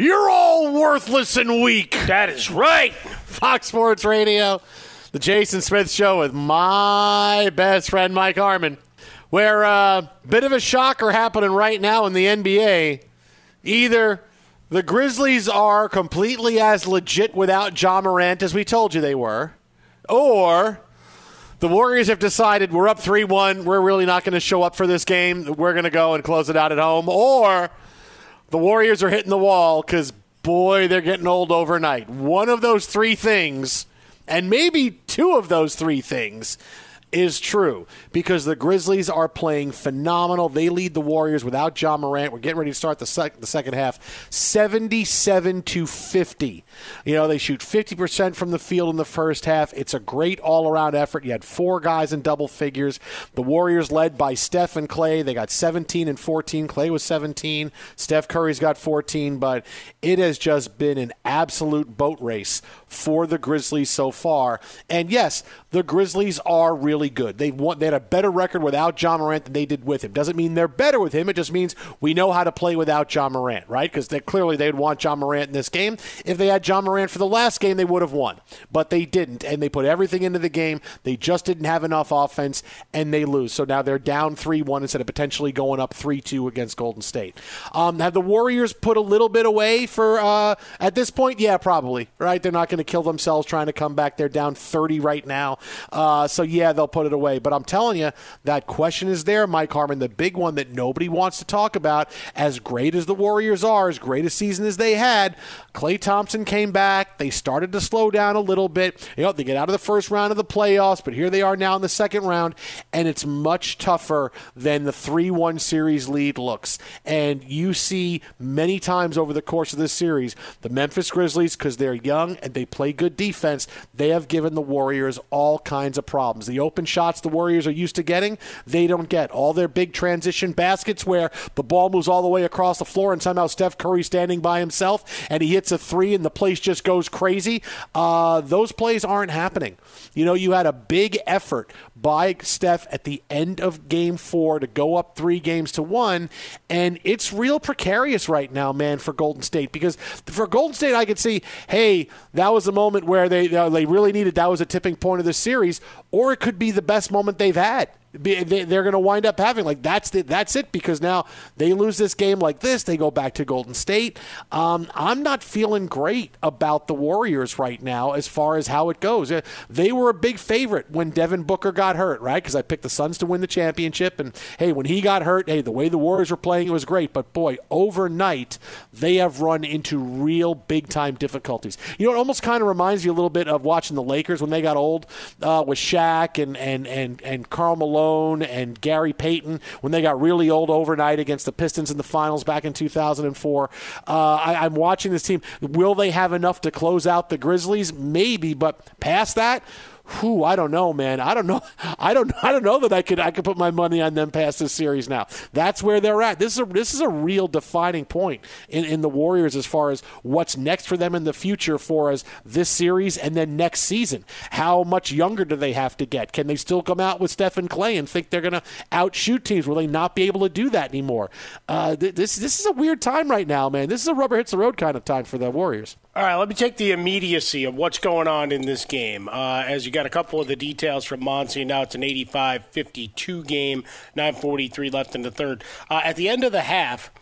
You're all worthless and weak. That is right. Fox Sports Radio, the Jason Smith Show with my best friend Mike Harmon. Where a uh, bit of a shocker happening right now in the NBA. Either the Grizzlies are completely as legit without Ja Morant as we told you they were, or the Warriors have decided we're up 3 1. We're really not going to show up for this game. We're going to go and close it out at home. Or the Warriors are hitting the wall because, boy, they're getting old overnight. One of those three things, and maybe two of those three things, is true because the Grizzlies are playing phenomenal. They lead the Warriors without Ja Morant. We're getting ready to start the, sec- the second half 77 to 50. You know, they shoot 50% from the field in the first half. It's a great all around effort. You had four guys in double figures. The Warriors led by Steph and Klay. They got 17 and 14. Klay was 17. Steph Curry's got 14, but it has just been an absolute boat race for the Grizzlies so far. And yes, the Grizzlies are really good. They've won, they had a better record without Ja Morant than they did with him. Doesn't mean they're better with him. It just means we know how to play without Ja Morant, right? Because they clearly they'd want Ja Morant in this game. If they had Ja Morant for the last game, they would have won. But they didn't, and they put everything into the game. They just didn't have enough offense, and they lose. So now they're down 3 1 instead of potentially going up 3 2 against Golden State. Um, have the Warriors put a little bit away for uh, at this point? Yeah, probably, right? They're not going going to kill themselves trying to come back. They're down 30 right now. Uh, so, yeah, they'll put it away. But I'm telling you, that question is there, Mike Harmon. The big one that nobody wants to talk about, as great as the Warriors are, as great a season as they had, Klay Thompson came back. They started to slow down a little bit. You know, they get out of the first round of the playoffs, but here they are now in the second round, and it's much tougher than the 3 1 series lead looks. And you see many times over the course of this series, the Memphis Grizzlies, because they're young and they play good defense, they have given the Warriors all kinds of problems. The open shots the Warriors are used to getting, they don't get. All their big transition baskets where the ball moves all the way across the floor and somehow Steph Curry standing by himself and he hits a three and the place just goes crazy. Uh, those plays aren't happening. You know, you had a big effort by Steph at the end of game four to go up three games to one. And it's real precarious right now, man, for Golden State. Because for Golden State, I could see, hey, that was a moment where they, they really needed, that was a tipping point of the series. Or it could be the best moment they've had they're going to wind up having like that's the, that's it because now they lose this game like this they go back to golden state. Um, i'm not feeling great about the warriors right now as far as how it goes. Uh, they were a big favorite when devin booker got hurt right? Because i picked the suns to win the championship and hey when he got hurt hey the way the warriors were playing it was great. But boy overnight they have run into real big time difficulties. You know it almost kind of reminds me a little bit of watching the lakers when they got old uh, with Shaq and and and and Karl Malone Malone and Gary Payton when they got really old overnight against the Pistons in the finals back in 2004. Uh, I, I'm watching this team. Will they have enough to close out the Grizzlies? Maybe, but past that, whew, I don't know, man. I don't know. I don't. I don't know that I could. I could put my money on them past this series now. That's where they're at. This is a. This is a real defining point in, in the Warriors as far as what's next for them in the future for as this series and then next season. How much younger do they have to get? Can they still come out with Stephen Klay and think they're going to outshoot teams? Will they not be able to do that anymore? Uh, this this is a weird time right now, man. This is a rubber hits the road kind of time for the Warriors. All right, let me take the immediacy of what's going on in this game. Uh, as you got a couple of the details from Monsey, now it's an 85 52 game, 9.43 left in the third. Uh, at the end of the half,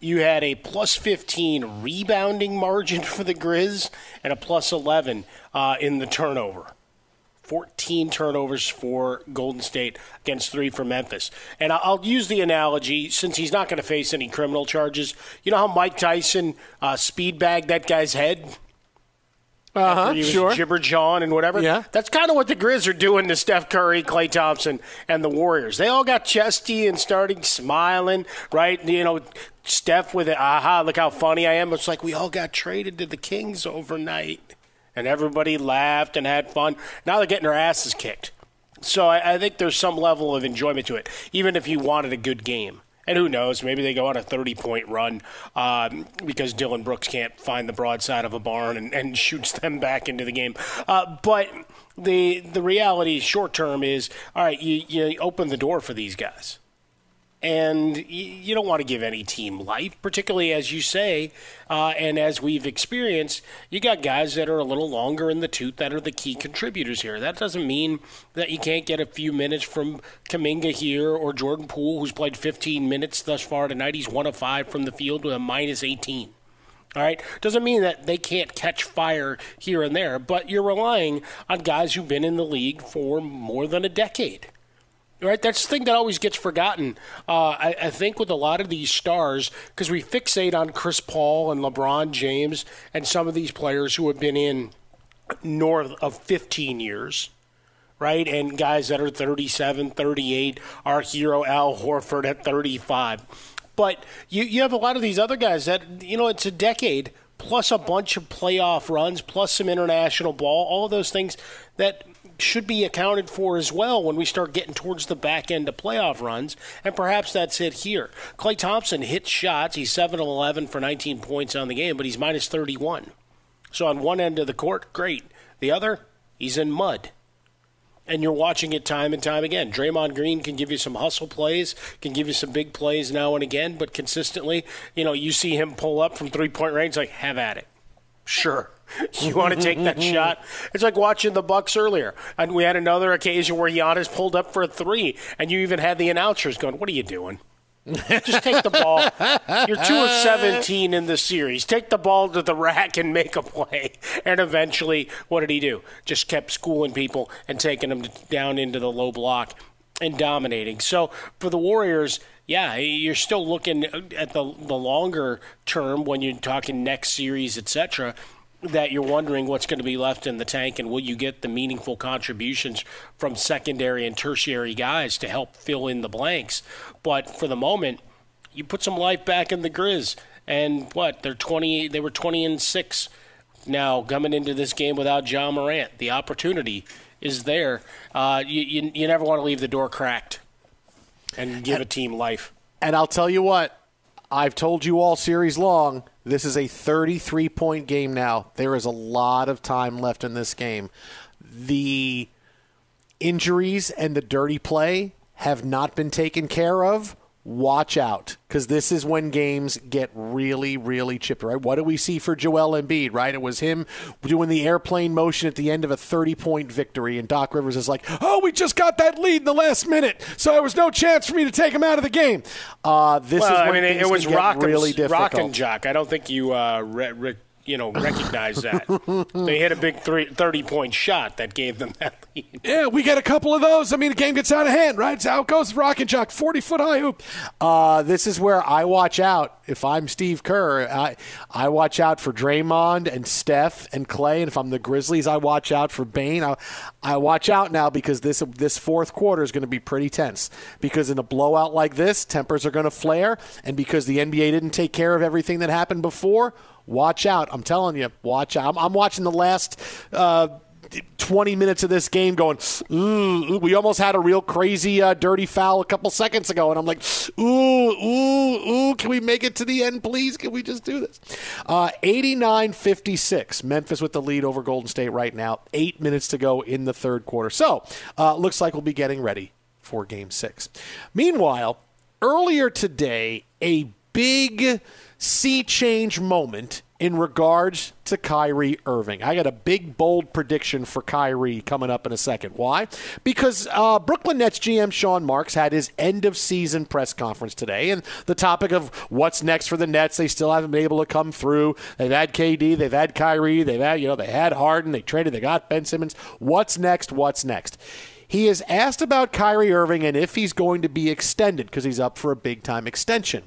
you had a plus 15 rebounding margin for the Grizz and a plus 11 uh, in the turnover. 14 turnovers for Golden State against three for Memphis. And I'll use the analogy since he's not going to face any criminal charges. You know how Mike Tyson uh, speed bagged that guy's head? Uh huh. Sure. Jibber John and whatever. Yeah. That's kind of what the Grizz are doing to Steph Curry, Klay Thompson, and the Warriors. They all got chesty and starting smiling, right? You know, Steph with it. Aha! Look how funny I am. It's like we all got traded to the Kings overnight and everybody laughed and had fun. Now they're getting their asses kicked. So I, I, think there's some level of enjoyment to it, even if you wanted a good game. And who knows? Maybe they go on a 30 point run um, because Dillon Brooks can't find the broadside of a barn and, and shoots them back into the game. Uh, but the the reality short term is all right, you, you open the door for these guys and you don't want to give any team life, particularly as you say, uh, and as we've experienced, you got guys that are a little longer in the tooth that are the key contributors here. That doesn't mean that you can't get a few minutes from Kuminga here or Jordan Poole, who's played 15 minutes thus far tonight. He's one of five from the field with a minus 18. All right. Doesn't mean that they can't catch fire here and there, but you're relying on guys who've been in the league for more than a decade. Right, that's the thing that always gets forgotten. Uh, I, I, think with a lot of these stars, because we fixate on Chris Paul and LeBron James and some of these players who have been in north of 15 years, right? And guys that are 37, 38, our hero Al Horford at 35. But you, you have a lot of these other guys that, you know, it's a decade plus a bunch of playoff runs, plus some international ball, all of those things that should be accounted for as well when we start getting towards the back end of playoff runs, and perhaps that's it here. Klay Thompson hits shots. He's 7 11 for 19 points on the game, but he's minus 31. So on one end of the court, great. The other, he's in mud. And you're watching it time and time again. Draymond Green can give you some hustle plays, can give you some big plays now and again, but consistently, you know, you see him pull up from three point range, like, have at it. Sure. You want to take that mm-hmm, mm-hmm, shot? Mm-hmm. It's like watching the Bucks earlier, and we had another occasion where Giannis pulled up for a three, and you even had the announcers going, "What are you doing? Just take the ball. You're two of 17 in the series. Take the ball to the rack and make a play. And eventually, what did he do? Just kept schooling people and taking them down into the low block and dominating. So for the Warriors, yeah, you're still looking at the the longer term when you're talking next series, etc. That you're wondering what's going to be left in the tank and will you get the meaningful contributions from secondary and tertiary guys to help fill in the blanks. But for the moment, you put some life back in the Grizz, and what they're 20. They were 20 and six. Now coming into this game without Ja Morant, the opportunity is there. Uh, you, you, you never want to leave the door cracked and give a team life. And I'll tell you what, I've told you all series long, this is a 33 point game now. There is a lot of time left in this game. The injuries and the dirty play have not been taken care of watch out because this is when games get really, really chippy, right? What do we see for Joel Embiid, right? It was him doing the airplane motion at the end of a 30 point victory, and Doc Rivers is like, oh, we just got that lead in the last minute, so there was no chance for me to take him out of the game. Uh, this well, is when I mean, it was rock really and, difficult. rock and jock. I don't think you uh, re- re- you know recognize that. they hit a big three, 30 point shot that gave them that lead. Yeah, we get a couple of those. I mean, the game gets out of hand, right? It's it goes. Rock and Jock, 40 foot high hoop. Uh, this is where I watch out. If I'm Steve Kerr, I, I watch out for Draymond and Steph and Klay. And if I'm the Grizzlies, I watch out for Bane. I, I watch out now because this this fourth quarter is going to be pretty tense. Because in a blowout like this, tempers are going to flare. And because the NBA didn't take care of everything that happened before, watch out. I'm telling you, watch out. I'm, I'm watching the last. Uh, 20 minutes of this game going, ooh, we almost had a real crazy uh, dirty foul a couple seconds ago. And I'm like, ooh, ooh, ooh, can we make it to the end, please? Can we just do this? Uh, 89 56. Memphis with the lead over Golden State right now. Eight minutes to go in the third quarter. So, uh, looks like we'll be getting ready for game six. Meanwhile, earlier today, a big sea change moment in regards to Kyrie Irving. I got a big, bold prediction for Kyrie coming up in a second. Why? Because uh, Brooklyn Nets GM Sean Marks had his end of season press conference today, and the topic of what's next for the Nets, they still haven't been able to come through. They've had KD, they've had Kyrie, they've had, you know, they had Harden, they traded, they got Ben Simmons. What's next? What's next? He is asked about Kyrie Irving and if he's going to be extended because he's up for a big time extension.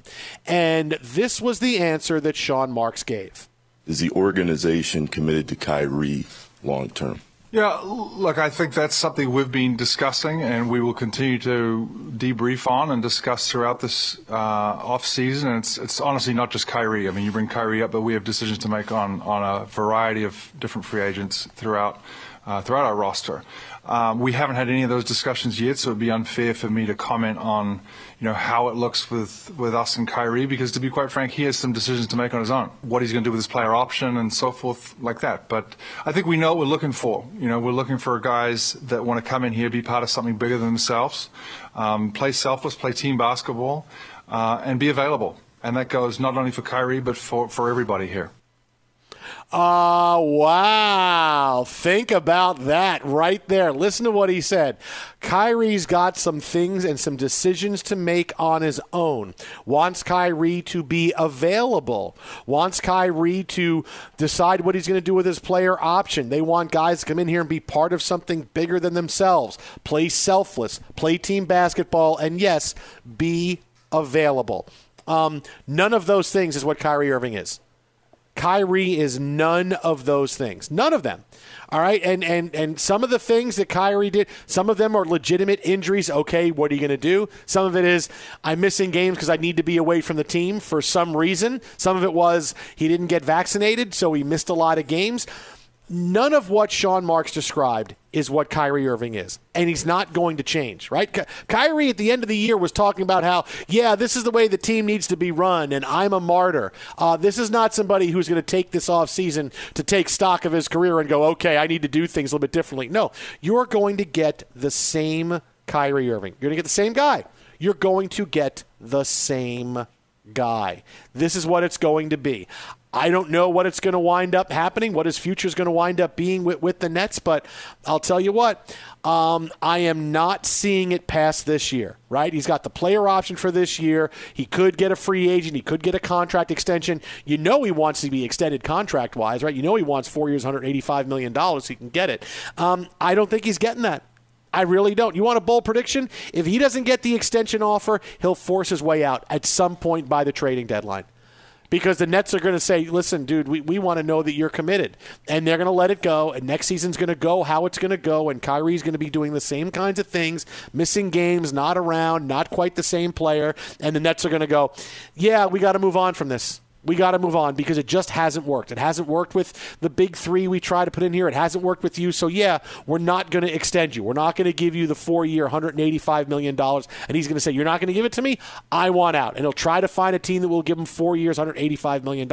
And this was the answer that Sean Marks gave. Is the organization committed to Kyrie long term? Yeah, look, I think that's something we've been discussing and we will continue to debrief on and discuss throughout this uh, off season. And it's, it's honestly not just Kyrie. I mean, you bring Kyrie up, but we have decisions to make on, on a variety of different free agents throughout uh, throughout our roster. Um, we haven't had any of those discussions yet, so it would be unfair for me to comment on, you know, how it looks with, with us and Kyrie, because to be quite frank, he has some decisions to make on his own. What he's going to do with his player option and so forth, like that. But I think we know what we're looking for. You know, we're looking for guys that want to come in here, be part of something bigger than themselves, um, play selfless, play team basketball, uh, and be available. And that goes not only for Kyrie, but for, for everybody here. Uh, wow. Think about that right there. Listen to what he said. Kyrie's got some things and some decisions to make on his own. Wants Kyrie to be available. Wants Kyrie to decide what he's going to do with his player option. They want guys to come in here and be part of something bigger than themselves. Play selfless, play team basketball, and yes, be available. Um, none of those things is what Kyrie Irving is. Kyrie is none of those things. None of them. All right. And and and some of the things that Kyrie did, some of them are legitimate injuries. Okay, what are you going to do? Some of it is I'm missing games because I need to be away from the team for some reason. Some of it was he didn't get vaccinated, so he missed a lot of games. None of what Sean Marks described is what Kyrie Irving is. And he's not going to change, right? Ky- Kyrie at the end of the year was talking about how, yeah, this is the way the team needs to be run, and I'm a martyr. Uh, this is not somebody who's going to take this off season to take stock of his career and go, okay, I need to do things a little bit differently. No, you're going to get the same Kyrie Irving. You're going to get the same guy. You're going to get the same guy. This is what it's going to be. I don't know what it's going to wind up happening, what his future is going to wind up being with, with the Nets, but I'll tell you what, um, I am not seeing it past this year, right? He's got the player option for this year. He could get a free agent. He could get a contract extension. You know he wants to be extended contract wise, right? You know he wants four years, $185 million so he can get it. Um, I don't think he's getting that. I really don't. You want a bold prediction? If he doesn't get the extension offer, he'll force his way out at some point by the trading deadline because the Nets are going to say, listen, dude, we, we want to know that you're committed. And they're going to let it go. And next season's going to go how it's going to go. And Kyrie's going to be doing the same kinds of things, missing games, not around, not quite the same player. And the Nets are going to go, yeah, we got to move on from this we got to move on because it just hasn't worked. It hasn't worked with the big three we try to put in here. It hasn't worked with you. So, yeah, we're not going to extend you. We're not going to give you the four year, $185 million. And he's going to say, You're not going to give it to me? I want out. And he'll try to find a team that will give him four years, $185 million.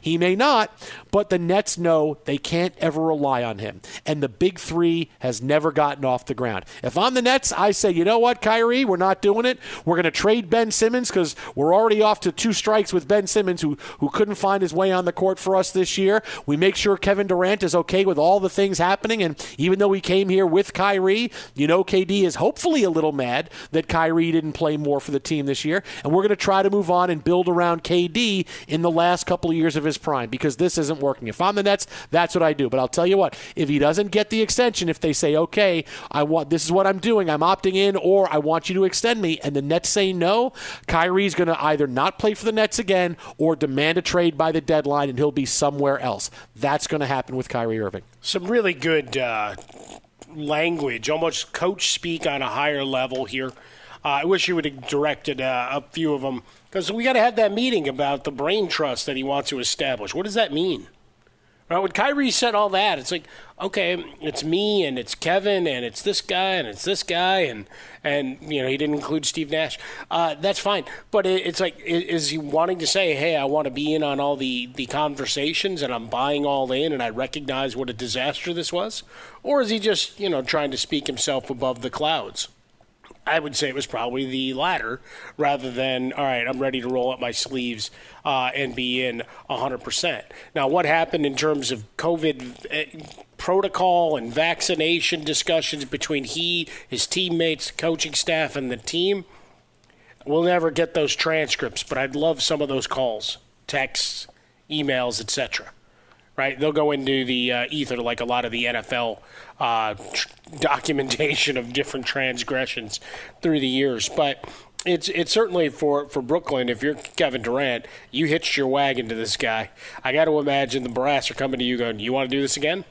He may not, but the Nets know they can't ever rely on him. And the big three has never gotten off the ground. If I'm the Nets, I say, You know what, Kyrie? We're not doing it. We're going to trade Ben Simmons because we're already off to two strikes with Ben Simmons, who who couldn't find his way on the court for us this year. We make sure Kevin Durant is okay with all the things happening. And even though we came here with Kyrie, you know, KD is hopefully a little mad that Kyrie didn't play more for the team this year. And we're going to try to move on and build around KD in the last couple of years of his prime because this isn't working. If I'm the Nets, that's what I do. But I'll tell you what, if he doesn't get the extension, if they say, okay, I want this is what I'm doing, I'm opting in, or I want you to extend me, and the Nets say no, Kyrie's going to either not play for the Nets again or demand a trade by the deadline and he'll be somewhere else. That's going to happen with Kyrie Irving. Some really good uh, language, almost coach speak on a higher level here. Uh, I wish you would have directed uh, a few of them because we got to have that meeting about the brain trust that he wants to establish. What does that mean? Right, when Kyrie said all that, it's like, okay, it's me and it's Kevin and it's this guy and it's this guy and and you know he didn't include Steve Nash. Uh, that's fine, but it, it's like, is he wanting to say, hey, I want to be in on all the the conversations and I'm buying all in and I recognize what a disaster this was, or is he just you know trying to speak himself above the clouds? I would say it was probably the latter rather than, all right, I'm ready to roll up my sleeves uh, and be in 100%. Now, what happened in terms of COVID eh, protocol and vaccination discussions between he, his teammates, coaching staff, and the team? We'll never get those transcripts, but I'd love some of those calls, texts, emails, etc right? They'll go into the uh, ether like a lot of the NFL uh, tr- documentation of different transgressions through the years. But it's it's certainly for, for Brooklyn. If you're Kevin Durant, you hitched your wagon to this guy. I got to imagine the brass are coming to you, going, "You want to do this again?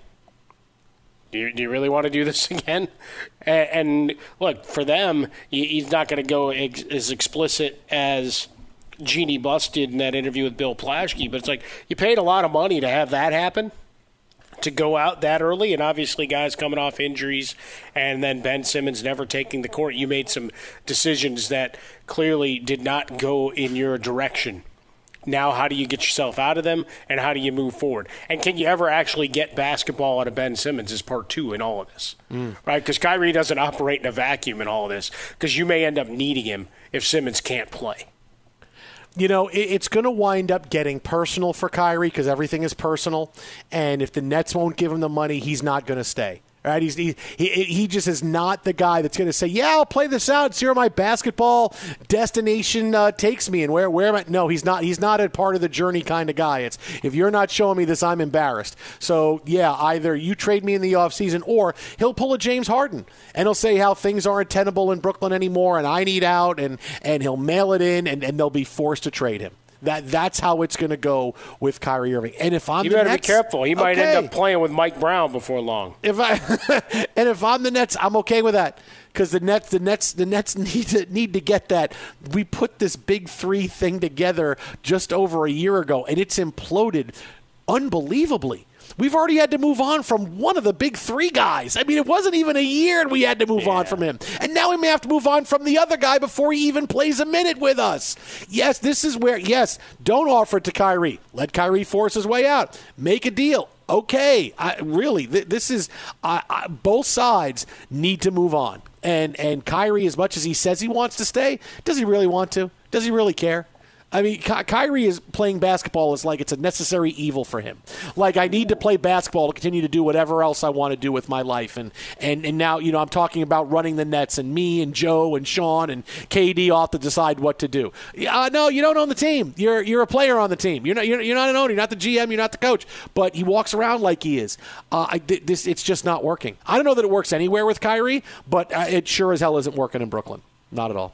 Do you, do you really want to do this again?" And, and look, for them, he's not going to go ex- as explicit as Jeanie Buss did in that interview with Bill Plaschke. But it's like you paid a lot of money to have that happen to go out that early, and obviously guys coming off injuries, and then Ben Simmons never taking the court. You made some decisions that clearly did not go in your direction. Now, how do you get yourself out of them, and how do you move forward? And can you ever actually get basketball out of Ben Simmons? Is part two in all of this, mm. right? Because Kyrie doesn't operate in a vacuum in all of this. Because you may end up needing him if Simmons can't play you know, it's going to wind up getting personal for Kyrie because everything is personal. And if the Nets won't give him the money, he's not going to stay. Right? He's, he, he, he just is not the guy that's going to say, "Yeah, I'll play this out. See where my basketball destination uh, takes me, and where where am I?" No, he's not. He's not a part of the journey kind of guy. It's if you're not showing me this, I'm embarrassed. So yeah, either you trade me in the offseason or he'll pull a James Harden and he'll say how things aren't tenable in Brooklyn anymore, and I need out, and and he'll mail it in, and, and they'll be forced to trade him. That that's how it's going to go with Kyrie Irving. And if I'm you better Nets, be careful. He might end up playing with Mike Brown before long. If I and if I'm the Nets, I'm okay with that because the Nets, the Nets, the Nets need to need to get that. We put this big three thing together just over a year ago, and it's imploded unbelievably. We've already had to move on from one of the big three guys. I mean, it wasn't even a year and we had to move yeah. on from him. And now we may have to move on from the other guy before he even plays a minute with us. Yes, this is where, yes, don't offer it to Kyrie. Let Kyrie force his way out. Make a deal. Okay, I, really, th- this is uh, both sides need to move on. And and Kyrie, as much as he says he wants to stay, does he really want to? Does he really care? I mean, Ky- Kyrie is playing basketball is like it's a necessary evil for him. Like I need to play basketball to continue to do whatever else I want to do with my life, and and and now you know I'm talking about running the Nets, and me and Joe and Sean and KD have to decide what to do. Uh, no, you don't own the team. You're you're a player on the team. You're not you're, you're not an owner. You're not the GM. You're not the coach. But he walks around like he is. Uh, I, this it's just not working. I don't know that it works anywhere with Kyrie, but uh, it sure as hell isn't working in Brooklyn. Not at all.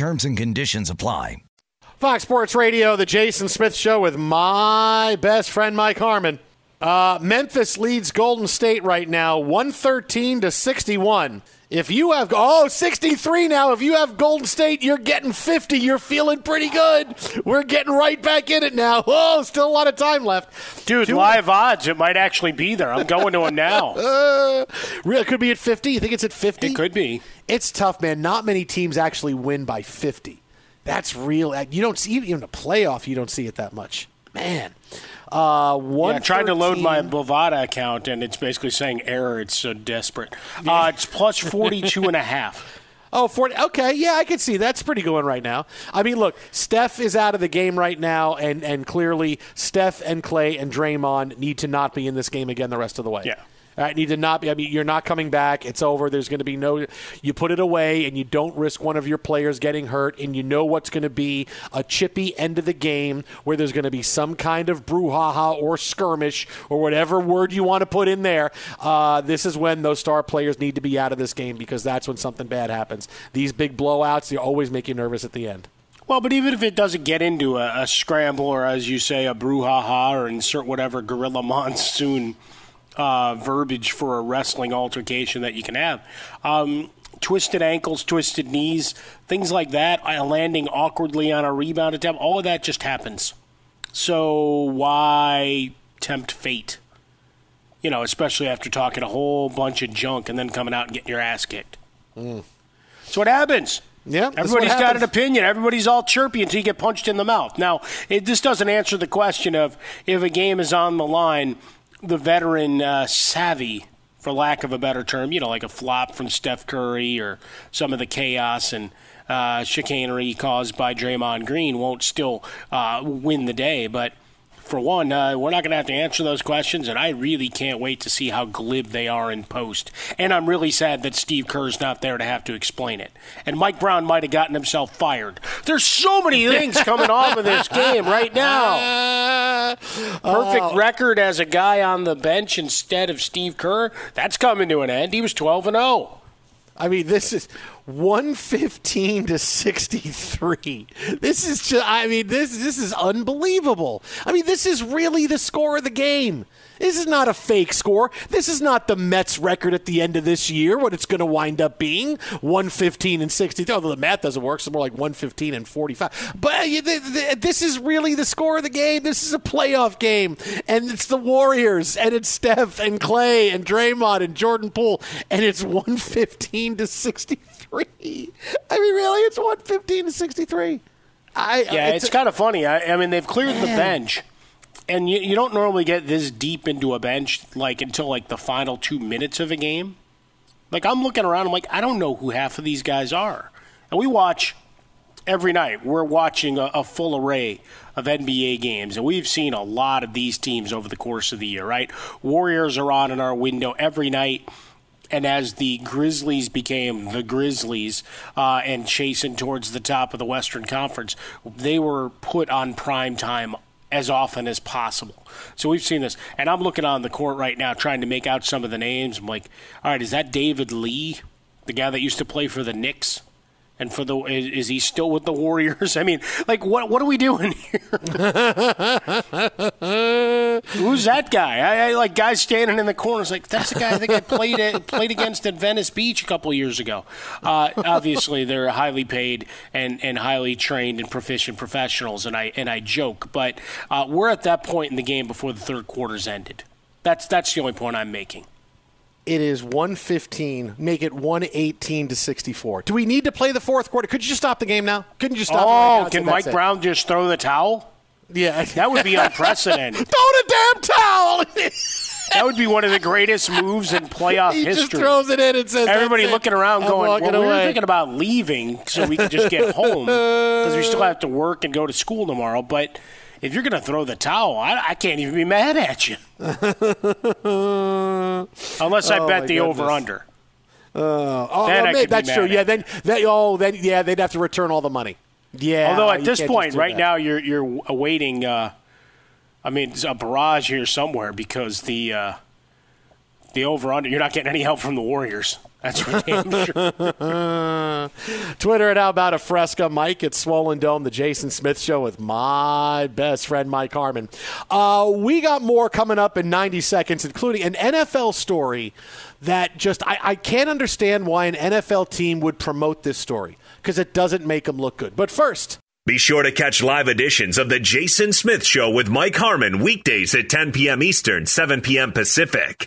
Terms and conditions apply. Fox Sports Radio, the Jason Smith Show with my best friend Mike Harmon. Uh, Memphis leads Golden State right now, 113 to 61. If you have, oh, 63 now. If you have Golden State, you're getting 50. You're feeling pretty good. We're getting right back in it now. Oh, still a lot of time left. Dude, Two- live odds, it might actually be there. I'm going to it now. Uh, really, could be at 50. You think it's at 50? It could be. It's tough, man. Not many teams actually win by 50. That's real. You don't see even a playoff. You don't see it that much, man. Uh, one. Yeah, I tried to load my Bovada account, and it's basically saying error. It's so desperate. Uh, it's plus 42 and a half. Oh, 40. Okay, yeah, I can see that's pretty going right now. I mean, look, Steph is out of the game right now, and and clearly Steph and Klay and Draymond need to not be in this game again the rest of the way. Yeah. Right, need to not be. I mean, you're not coming back. It's over. There's going to be no. You put it away, and you don't risk one of your players getting hurt, and you know what's going to be a chippy end of the game where there's going to be some kind of brouhaha or skirmish or whatever word you want to put in there. Uh, this is when those star players need to be out of this game because that's when something bad happens. These big blowouts, they always make you nervous at the end. Well, but even if it doesn't get into a, a scramble or, as you say, a brouhaha or insert whatever gorilla monsoon uh, verbiage for a wrestling altercation that you can have, um, twisted ankles, twisted knees, things like that, landing awkwardly on a rebound attempt, all of that just happens. So why tempt fate? You know, especially after talking a whole bunch of junk and then coming out and getting your ass kicked. Mm. So what happens? Yeah, Everybody's got an opinion. Everybody's all chirpy until you get punched in the mouth. Now, it, this doesn't answer the question of if a game is on the line, the veteran uh, savvy, for lack of a better term, you know, like a flop from Steph Curry or some of the chaos and uh, chicanery caused by Draymond Green won't still uh, win the day. But for one, uh, we're not going to have to answer those questions, and I really can't wait to see how glib they are in post. And I'm really sad that Steve Kerr's not there to have to explain it. And Mike Brown might have gotten himself fired. There's so many things coming off of this game right now. Perfect record as a guy on the bench instead of Steve Kerr. That's coming to an end. He was 12 and oh. 0. I mean, this is 115 to 63. This is just, I mean, this this is unbelievable. I mean, this is really the score of the game. This is not a fake score. This is not the Mets record at the end of this year, what it's going to wind up being 115 and 63. Although the math doesn't work, it's more like 115 and 45. But uh, th- th- this is really the score of the game. This is a playoff game. And it's the Warriors, and it's Steph and Klay and Draymond and Jordan Poole, and it's 115 to 63. I mean, really? It's 115 to 63. I, uh, Yeah, it's, kind of funny. I, I mean, they've cleared the bench, and you, you don't normally get this deep into a bench like until like the final two minutes of a game. Like I'm looking around, I'm like, I don't know who half of these guys are, and we watch every night. We're watching a, a full array of NBA games, and we've seen a lot of these teams over the course of the year. Right, Warriors are on in our window every night. And as the Grizzlies became the Grizzlies uh, and chasing towards the top of the Western Conference, they were put on prime time as often as possible. So we've seen this. And I'm looking on the court right now trying to make out some of the names. I'm like, all right, is that David Lee, the guy that used to play for the Knicks? And for the is, is he still with the Warriors? I mean, like what what are we doing here? Who's that guy? I, I like guys standing in the corners. Like that's the guy I think I played at, played against at Venice Beach a couple years ago. Uh, obviously, they're highly paid and, and highly trained and proficient professionals, and I and I joke, but uh, we're at that point in the game before the third quarter's ended. That's that's the only point I'm making. It is 115. Make it 118 to 64. Do we need to play the fourth quarter? Could you just stop the game now? Couldn't you just stop right Oh, can Mike it"? Brown just throw the towel? Yeah, that would be unprecedented. Throw the damn towel. that would be one of the greatest moves in playoff He just history. throws it in and says, Everybody "That's it. looking around, I'm going, "Well, we were away." thinking about leaving so we could just get home because we still have to work and go to school tomorrow." But if you're going to throw the towel, I, I can't even be mad at you. Unless I Oh, bet the goodness. over under. Uh, oh, Then well, I may- could be that's true. at Yeah, then that oh, then yeah, they'd have to return all the money. Yeah. Although at this point, right that. now, you're you're awaiting. Uh, I mean, it's a barrage here somewhere because the uh, the over under. You're not getting any help from the Warriors. That's for damn sure. Twitter at How About a Fresca. Mike at Swollen Dome, the Jason Smith Show with my best friend, Mike Harmon. Uh, we got more coming up in 90 seconds, including an NFL story that just, I, I can't understand why an NFL team would promote this story because it doesn't make them look good. But first, Be sure to catch live editions of The Jason Smith Show with Mike Harmon weekdays at 10 p.m. Eastern, 7 p.m. Pacific.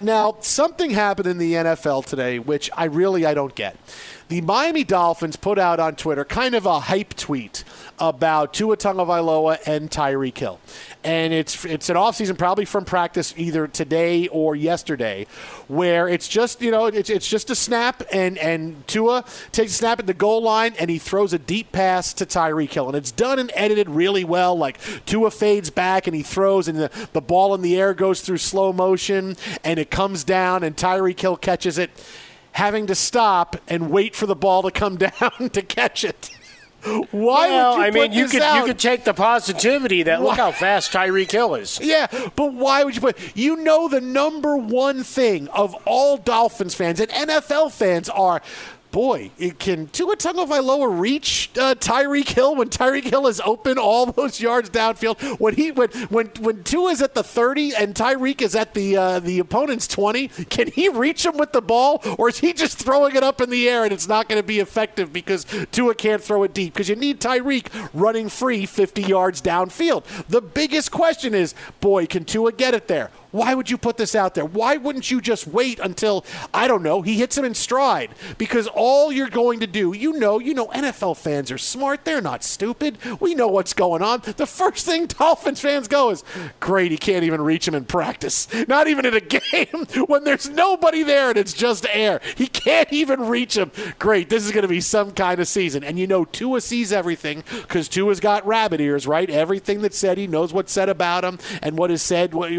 Now, something happened in the NFL today, which I really I don't get. The Miami Dolphins put out on Twitter kind of a hype tweet about Tua Tagovailoa and Tyreek Hill, and it's it's an offseason probably from practice either today or yesterday, where it's just you know it's, it's just a snap and and Tua takes a snap at the goal line and he throws a deep pass to Tyreek Hill, and it's done and edited really well. Like Tua fades back and he throws, and the the ball in the air goes through slow motion, and it comes down, and Tyreek Hill catches it having to stop and wait for the ball to come down to catch it. Why well, would you I mean, you could out? you could take the positivity that look how fast Tyreek Hill is. Yeah, but why would you put? You know, the number one thing of all Dolphins fans and NFL fans are. Boy, it can Tua Tagovailoa reach uh, Tyreek Hill when Tyreek Hill is open all those yards downfield? When he when when when Tua's at the thirty and Tyreek is at the uh, the opponent's twenty, can he reach him with the ball, or is he just throwing it up in the air and it's not going to be effective because Tua can't throw it deep? Because you need Tyreek running free fifty yards downfield. The biggest question is, boy, can Tua get it there? Why would you put this out there? Why wouldn't you just wait until I don't know he hits him in stride? Because all you're going to do, you know, you know, NFL fans are smart. They're not stupid. We know what's going on. The first thing Dolphins fans go is, "Great, he can't even reach him in practice. Not even in a game when there's nobody there and it's just air. He can't even reach him. Great, this is going to be some kind of season." And you know, Tua sees everything because Tua's got rabbit ears, right? Everything that's said, he knows what's said about him and what is said. what-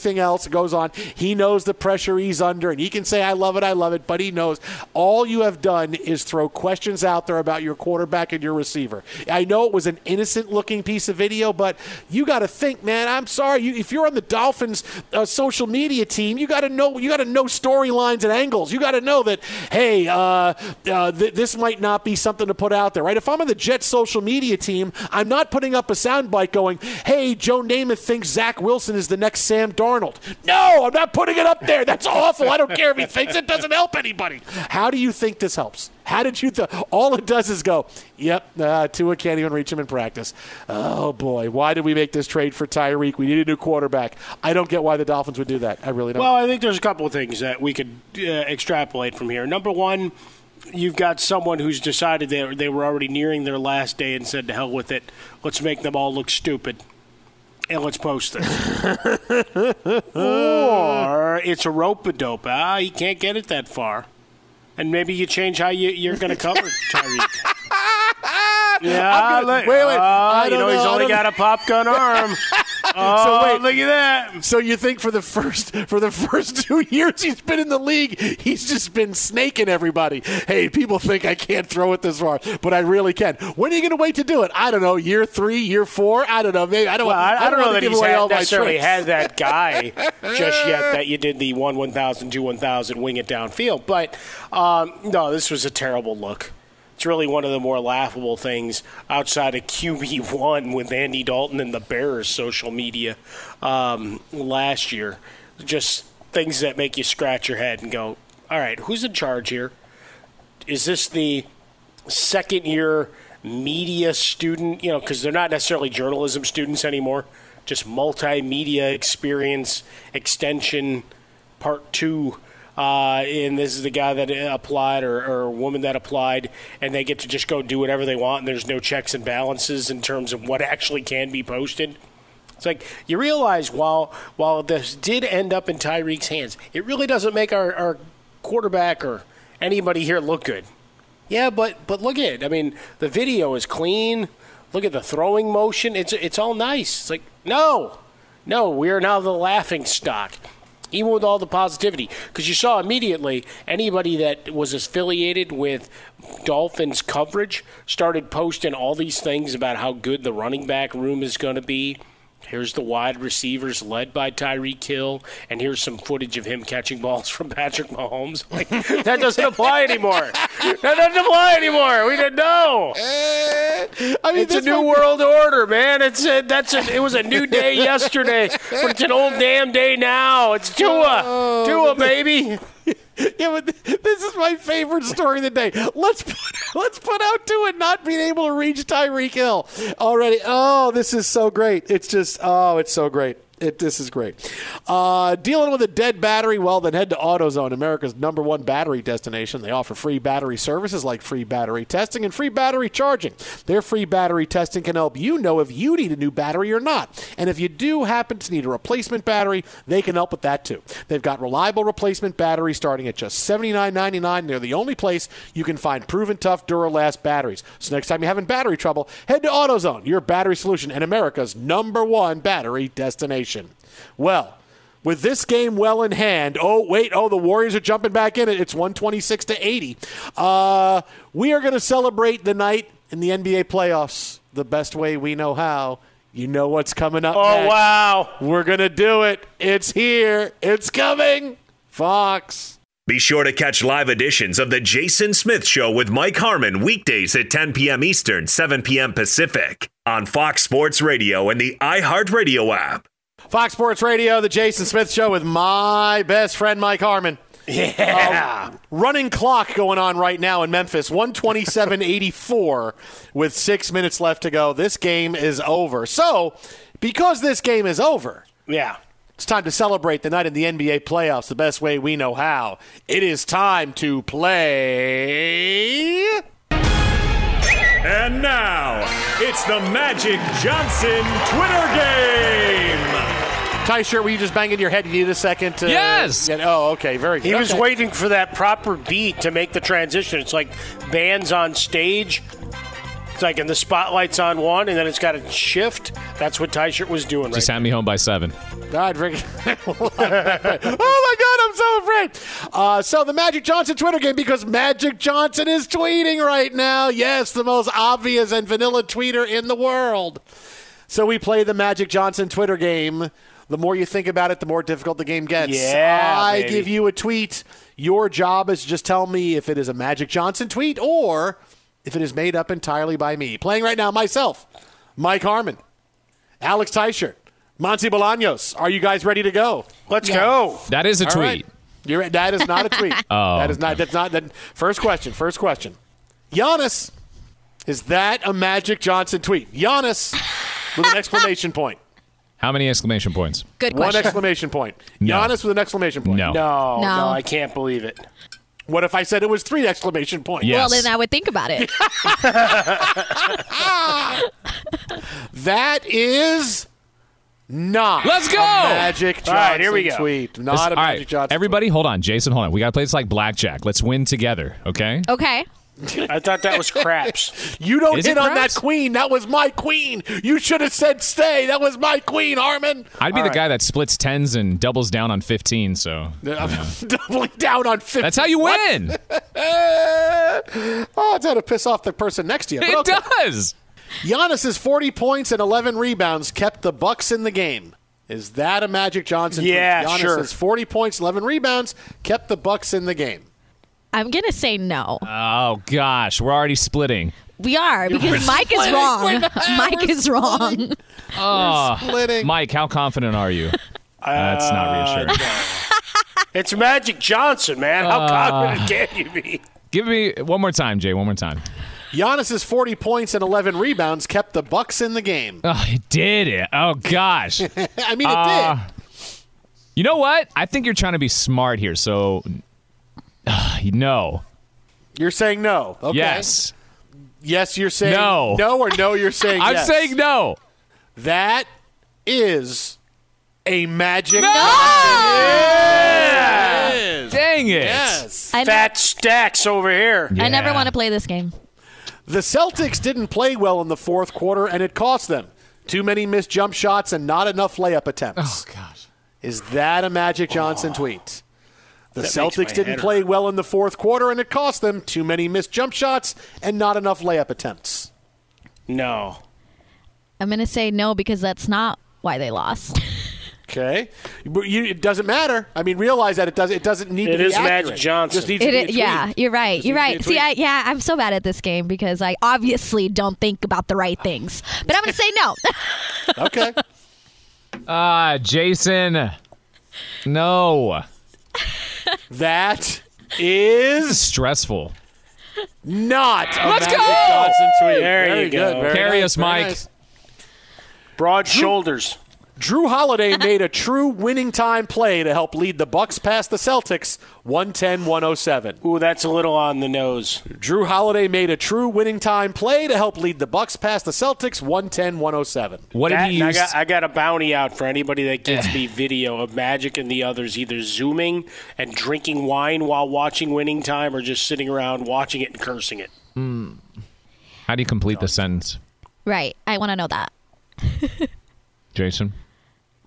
Everything else goes on. He knows the pressure he's under, and he can say, I love it, I love it, but he knows all you have done is throw questions out there about your quarterback and your receiver. I know it was an innocent looking piece of video, but you got to think, man, I'm sorry. You, if you're on the Dolphins uh, social media team, you got to know you got to know storylines and angles. You got to know that, hey, uh, uh, th- this might not be something to put out there, right? If I'm on the Jets social media team, I'm not putting up a soundbite going, hey, Joe Namath thinks Zach Wilson is the next Sam Darnold Darnold. No, I'm not putting it up there. That's awful. I don't care if he thinks it doesn't help anybody. How do you think this helps? How did you? Th- all it does is go. Yep, uh, Tua can't even reach him in practice. Oh boy, why did we make this trade for Tyreek? We need a new quarterback. I don't get why the Dolphins would do that. I really don't. Well, I think there's a couple of things that we could uh, extrapolate from here. Number one, you've got someone who's decided they, they were already nearing their last day and said, to hell with it. Let's make them all look stupid. And let's post it. or it's a rope a dope. Ah, he can't get it that far. And maybe you change how you, you're going to cover Tyreek. Yeah, gonna- look- wait, wait. I you don't know, know, he's only got a pop gun arm. oh, so wait, look at that. So you think for the first for the first two years he's been in the league, he's just been snaking everybody. Hey, people think I can't throw it this far, but I really can. When are you going to wait to do it? I don't know. Year three, year four. I don't know. Maybe I don't. Well, I, I don't know wanna that he's had, necessarily had that guy just yet that you did the one 1,000, two 1,000, wing it downfield. But um, no, this was a terrible look. It's really one of the more laughable things outside of QB1 with Andy Dalton and the Bears social media um, last year. Just things that make you scratch your head and go, all right, who's in charge here? Is this the second year media student, you know, because they're not necessarily journalism students anymore, just multimedia experience extension part two. Uh, and this is the guy that applied or, or woman that applied, and they get to just go do whatever they want, and there's no checks and balances in terms of what actually can be posted. It's like you realize while while this did end up in Tyreek's hands, it really doesn't make our, our quarterback or anybody here look good. Yeah, but but look at it. I mean, the video is clean. Look at the throwing motion. It's it's all nice. It's like no, no, we are now the laughing stock, even with all the positivity. Because you saw immediately anybody that was affiliated with Dolphins coverage started posting all these things about how good the running back room is going to be. Here's the wide receivers led by Tyreek Hill, and here's some footage of him catching balls from Patrick Mahomes. Like that doesn't apply anymore. That doesn't apply anymore. We didn't know. Eh, I mean, it's a new world order, man. It's a, that's a, it was a new day yesterday, but it's an old damn day now. It's Tua, Oh, Tua, baby. Yeah, but this is my favorite story of the day. Let's put, let's put out to it not being able to reach Tyreek Hill already. Oh, this is so great. It's just oh, it's so great. It, this is great. Uh, dealing with a dead battery? Well, then head to AutoZone, America's number one battery destination. They offer free battery services like free battery testing and free battery charging. Their free battery testing can help you know if you need a new battery or not. And if you do happen to need a replacement battery, they can help with that too. They've got reliable replacement batteries starting at just $79.99. They're the only place you can find proven tough Duralast batteries. So next time you're having battery trouble, head to AutoZone, your battery solution and America's number one battery destination. Well, with this game well in hand, oh wait, oh the Warriors are jumping back in it. It's 126 to 80. Uh, we are going to celebrate the night in the NBA playoffs the best way we know how. You know what's coming up. Oh, next. wow. We're going to do it. It's here. It's coming. Fox. Be sure to catch live editions of The Jason Smith Show with Mike Harmon weekdays at 10 p.m. Eastern, 7 p.m. Pacific on Fox Sports Radio and the iHeartRadio app. Fox Sports Radio, the Jason Smith Show with my best friend Mike Harmon. Yeah. Uh, running clock going on right now in Memphis, 127-84 with six minutes left to go. This game is over. So, because this game is over, yeah, it's time to celebrate the night in the NBA playoffs the best way we know how. It is time to play. And now, it's the Magic Johnson Twitter game. Ty, shirt were you just banging your head? You need a second to. Yes. Get, oh, okay. Very good. He was Okay. waiting for that proper beat to make the transition. It's like bands on stage. It's like, and the spotlight's on one, and then it's got to shift. That's what Teichert was doing Just right had me home by seven. God, Rick. oh my God, I'm so afraid. Uh, so the Magic Johnson Twitter game because Magic Johnson is tweeting right now. Yes, the most obvious and vanilla tweeter in the world. So we play the Magic Johnson Twitter game. The more you think about it, the more difficult the game gets. Yeah, I baby. give you a tweet. Your job is to just tell me if it is a Magic Johnson tweet or if it is made up entirely by me. Playing right now, myself, Mike Harmon, Alex Teichert, Monty Bolaños, are you guys ready to go? Let's go. That is a All tweet. right. You're, that is not a tweet. Oh, that is not. That's not. That, first question. First question. Giannis, is that a Magic Johnson tweet? Giannis with an exclamation point. How many exclamation points? Good question. One exclamation point. No. Giannis with an exclamation point. No. No, No. no, I can't believe it. What if I said it was three exclamation points? Yes. Well, then I would think about it. That is not. Let's go! a Magic Johnson All right, here we go. tweet. Not This- a Magic right, Johnson. everybody, hold on. Jason, hold on. We got to play this like blackjack. Let's win together, okay? Okay. I thought that was craps. You don't Is hit on that queen. That was my queen. You should have said stay. That was my queen, Harmon. I'd be All the right. guy that splits tens and doubles down on 15, so. I'm doubling down on fifteen. That's how you win. oh, it's how to piss off the person next to you. it But okay. does. Giannis's 40 points and 11 rebounds kept the Bucks in the game. Is that a Magic Johnson? tweet? Yeah, Giannis's sure. 40 points, 11 rebounds kept the Bucks in the game. I'm going to say no. Oh, gosh. We're already splitting. We are because Mike is wrong. We're not. Mike We're is wrong. Oh, splitting. Mike, how confident are you? That's not reassuring. It's Magic Johnson, man. How Uh, confident can you be? Give me one more time, Jay. One more time. Giannis's 40 points and 11 rebounds kept the Bucks in the game. Oh, it did it. Oh, gosh. I mean, it Uh, did. You know what? I think you're trying to be smart here. So, uh, no. You're saying no. Okay. Yes. Yes, you're saying No. No or no, you're saying I'm yes. saying no. That is a Magic No! Dang it. Yes. I, Fat stacks over here. I never want to play this game. The Celtics didn't play well in the fourth quarter, and it cost them. Too many missed jump shots and not enough layup attempts. Oh, gosh. Is that a Magic Johnson tweet? The That Celtics didn't play hurt. well in the fourth quarter, and it cost them too many missed jump shots and not enough layup attempts. No. I'm going to say no because that's not why they lost. Okay, But you, it doesn't matter. I mean, realize that it does. It doesn't need It to be is Magic accurate. Johnson. Just needs to It be a tweet. yeah, you're right. Just You're needs to be right. See. I, yeah, I'm so bad at this game because I obviously don't think about the right things. But I'm going to say no. okay. Ah, Jason. No. That This is is stressful. not a Let's go! Johnson tweet. There Very you good. go. Very Carry nice, us, Mike. nice. Broad shoulders. Jrue Holiday made a true winning time play to help lead the Bucks past the Celtics 110-107. Ooh, that's a little on the nose. Jrue Holiday made a true winning time play to help lead the Bucks past the Celtics 110-107. What did he and I got, I got a bounty out for anybody that gets me video of Magic and the others either zooming and drinking wine while watching Winning Time or just sitting around watching it and cursing it. Hmm. How do you complete the sentence, right. I want to know that. Jason?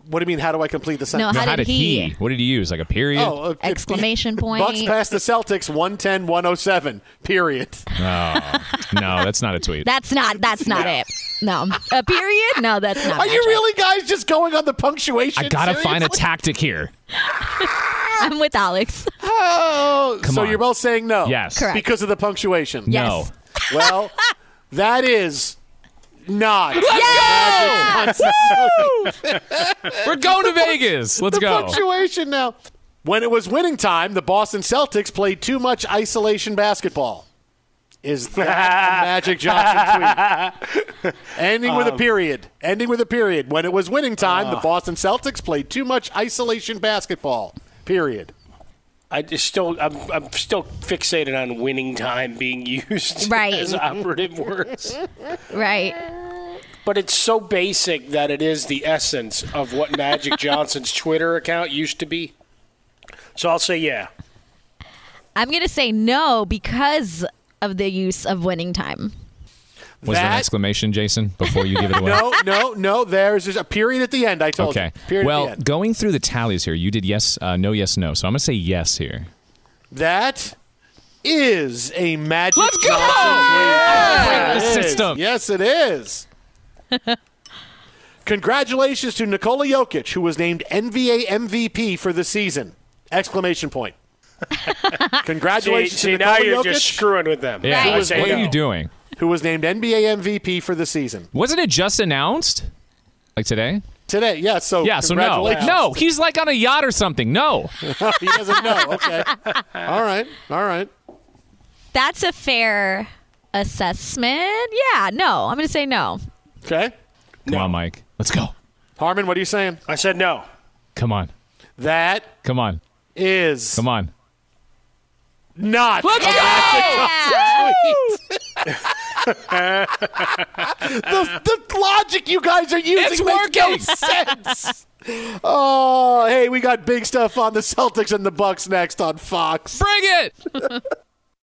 What do you mean how do I complete the No, sentence? how, how did, he? What did he use? Like a period? Oh, uh, okay. Exclamation point. Bucks past the Celtics 110-107. Period. Oh, no, that's not a tweet. That's not. That's not it. No. A period? No, that's not. Are you magic. really guys just going on the punctuation? I gotta find a tactic here. I'm with Alex. Oh, Come so on. you're both saying no. Yes. Correct. Because of the punctuation. Yes. No. Well, that is not. Let's go! We're going to Vegas. Let's the go. punctuation now. When it was winning time, the Boston Celtics played too much isolation basketball. Is that a Magic Johnson tweet? Ending with a um, period. Ending with a period. When it was winning time, the uh. Boston Celtics played too much isolation basketball. Period. I just still, I'm, I'm still fixated on winning time being used Right. as operative words. Right. But it's so basic that it is the essence of what Magic Johnson's Twitter account used to be. So I'll say yeah. I'm going to say no because of the use of winning time. Was there an That- exclamation, Jason, before you give it away? No, no, no. There's just a period at the end. I told Okay. you. Okay. well, going through the tallies here, you did yes, uh, no, yes, no. So I'm gonna say yes here. That is a Magic Let's go! Johnson tweet. Yeah! Yes, it is. system. Yes, it is. Congratulations to Nikola Jokic, who was named NBA MVP for the season! Exclamation point. See, Congratulations see to now Nikola you're Jokic, just screwing with them. Yeah. I Right. say What are you doing? who was named NBA MVP for the season. Wasn't it just announced? Like today? Today, yeah. So yeah, so no, no, he's like on a yacht or something. No, he doesn't know. Okay. All right. All right. That's a fair assessment. Yeah, no. I'm going to say no. Okay. come on, Mike, let's go. Harmon, what are you saying? I said no. Come on, That come on, is come on. not. Let's the, the logic you guys are using It's makes no working. sense. Oh, hey, we got big stuff on the Celtics and the Bucks next on Fox. Bring it.